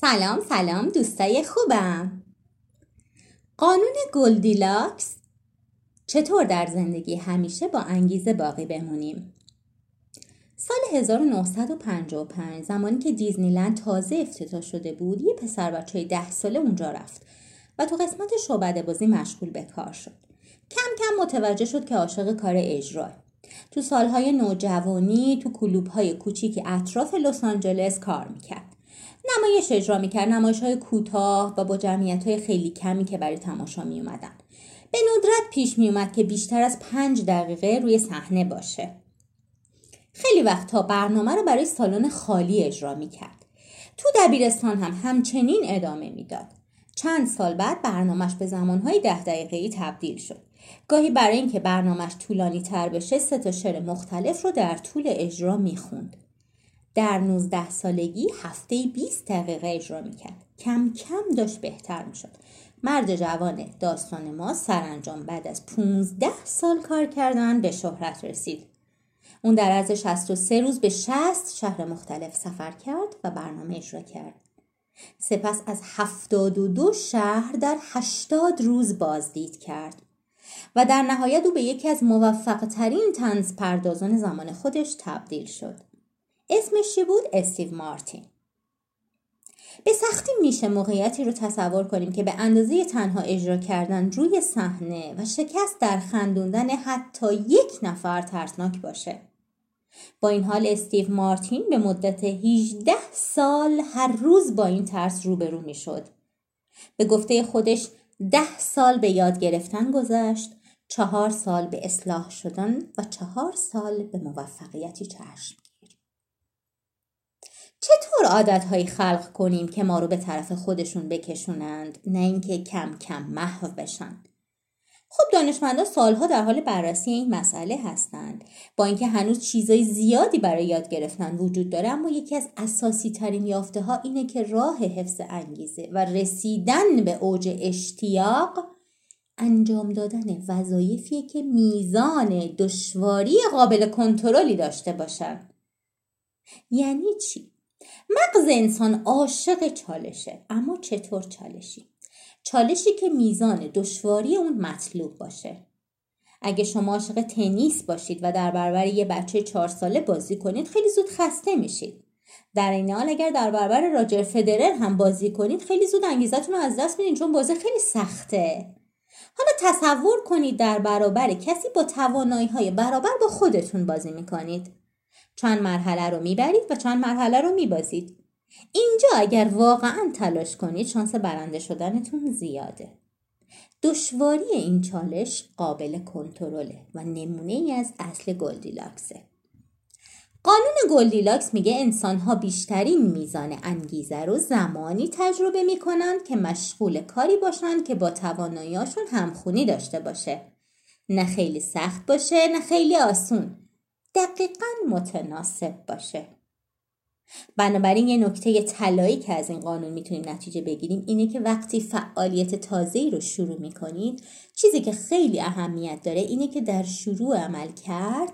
سلام سلام دوستای خوبم. قانون گلدیلاکس چطور در زندگی همیشه با انگیزه باقی بمونیم؟ سال 1955 زمانی که دیزنیلند تازه افتتاح شده بود یه پسر بچه ده ساله اونجا رفت و تو قسمت شعبده بازی مشغول به کار شد. کم کم متوجه شد که عاشق کار اجرا. تو سالهای نوجوانی تو کلوبهای کوچیکی اطراف لس آنجلس کار می‌کرد. نمایش اجرا می‌کرد نمایش های کوتاه و با جمعیت های خیلی کمی که برای تماشا می اومدن. به ندرت پیش می اومد که بیشتر از پنج دقیقه روی صحنه باشه. خیلی وقتها برنامه رو برای سالن خالی اجرا می‌کرد. تو دبیرستان هم همچنین ادامه می‌داد. چند سال بعد برنامهش به زمانهای ده دقیقه تبدیل شد. گاهی برای اینکه برنامهش طولانی تر بشه سه تا شعر مختلف رو در طول اجرا می‌خوند. در 19 سالگی هفته 20 دقیقه اجرا می‌کرد. کم کم داشت بهتر می‌شد. مرد جوان داستان ما سرانجام بعد از 15 سال کار کردن به شهرت رسید. اون در عرض 63 روز به 60 شهر مختلف سفر کرد و برنامه اجرا کرد. سپس از 72 شهر در 80 روز بازدید کرد و در نهایت او به یکی از موفق ترین تنز پردازان زمان خودش تبدیل شد. اسمش چی بود؟ استیو مارتین به سختی میشه موقعیتی رو تصور کنیم که به اندازه تنها اجرا کردن روی صحنه و شکست در خندوندن حتی یک نفر ترسناک باشه. با این حال استیو مارتین به مدت 18 سال هر روز با این ترس روبرو می شد. به گفته خودش ده سال به یاد گرفتن گذشت چهار سال به اصلاح شدن و چهار سال به موفقیتی چشم چطور عادتهایی خلق کنیم که ما رو به طرف خودشون بکشونند نه اینکه کم کم محو بشن؟ خب دانشمندان سالها در حال بررسی این مسئله هستند. با اینکه هنوز چیزای زیادی برای یاد گرفتن وجود داره اما یکی از اساسی ترین یافته ها اینه که راه حفظ انگیزه و رسیدن به اوج اشتیاق انجام دادن وظایفیه که میزان دشواری قابل کنترلی داشته باشن. یعنی چی؟ مغز انسان عاشق چالشه اما چطور چالشی؟ چالشی که میزان دشواری اون مطلوب باشه. اگه شما عاشق تنیس باشید و در برابر یه بچه چهار ساله بازی کنید خیلی زود خسته میشید. در این حال اگر در برابر راجر فدرر هم بازی کنید خیلی زود انگیزتون رو از دست میدین چون بازی خیلی سخته. حالا تصور کنید در برابر کسی با توانایی های برابر با خودتون بازی می‌کنید. چند مرحله رو می‌برید و چند مرحله رو میبازید. اینجا اگر واقعا تلاش کنید شانس برنده شدنتون زیاده. دشواری این چالش قابل کنترله و نمونه ای از اصل گلدیلاکسه. قانون گلدیلاکس میگه انسان ها بیشترین میزان انگیزه رو زمانی تجربه می‌کنند که مشغول کاری باشند که با تواناییاشون همخونی داشته باشه. نه خیلی سخت باشه نه خیلی آسون. دقیقا متناسب باشه. بنابراین یه نکته طلایی که از این قانون می‌تونیم نتیجه بگیریم اینه که وقتی فعالیت تازه‌ای رو شروع می‌کنید چیزی که خیلی اهمیت داره اینه که در شروع عمل کرد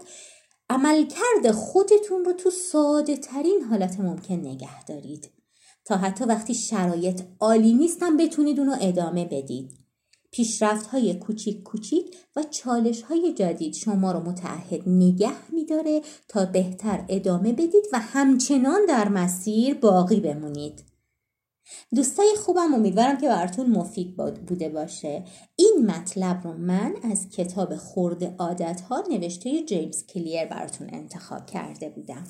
عملکرد خودتون رو تو ساده ترین حالت ممکن نگه دارید. تا حتی وقتی شرایط عالی نیستن بتونید اونو ادامه بدید. پیشرفت های کوچیک کوچیک و چالش های جدید شما رو متعهد نگه میداره تا بهتر ادامه بدید و همچنان در مسیر باقی بمونید. دوستای خوبم امیدوارم که براتون مفید بوده باشه این مطلب رو من از کتاب خورد عادت ها نوشته جیمز کلیر براتون انتخاب کرده بودم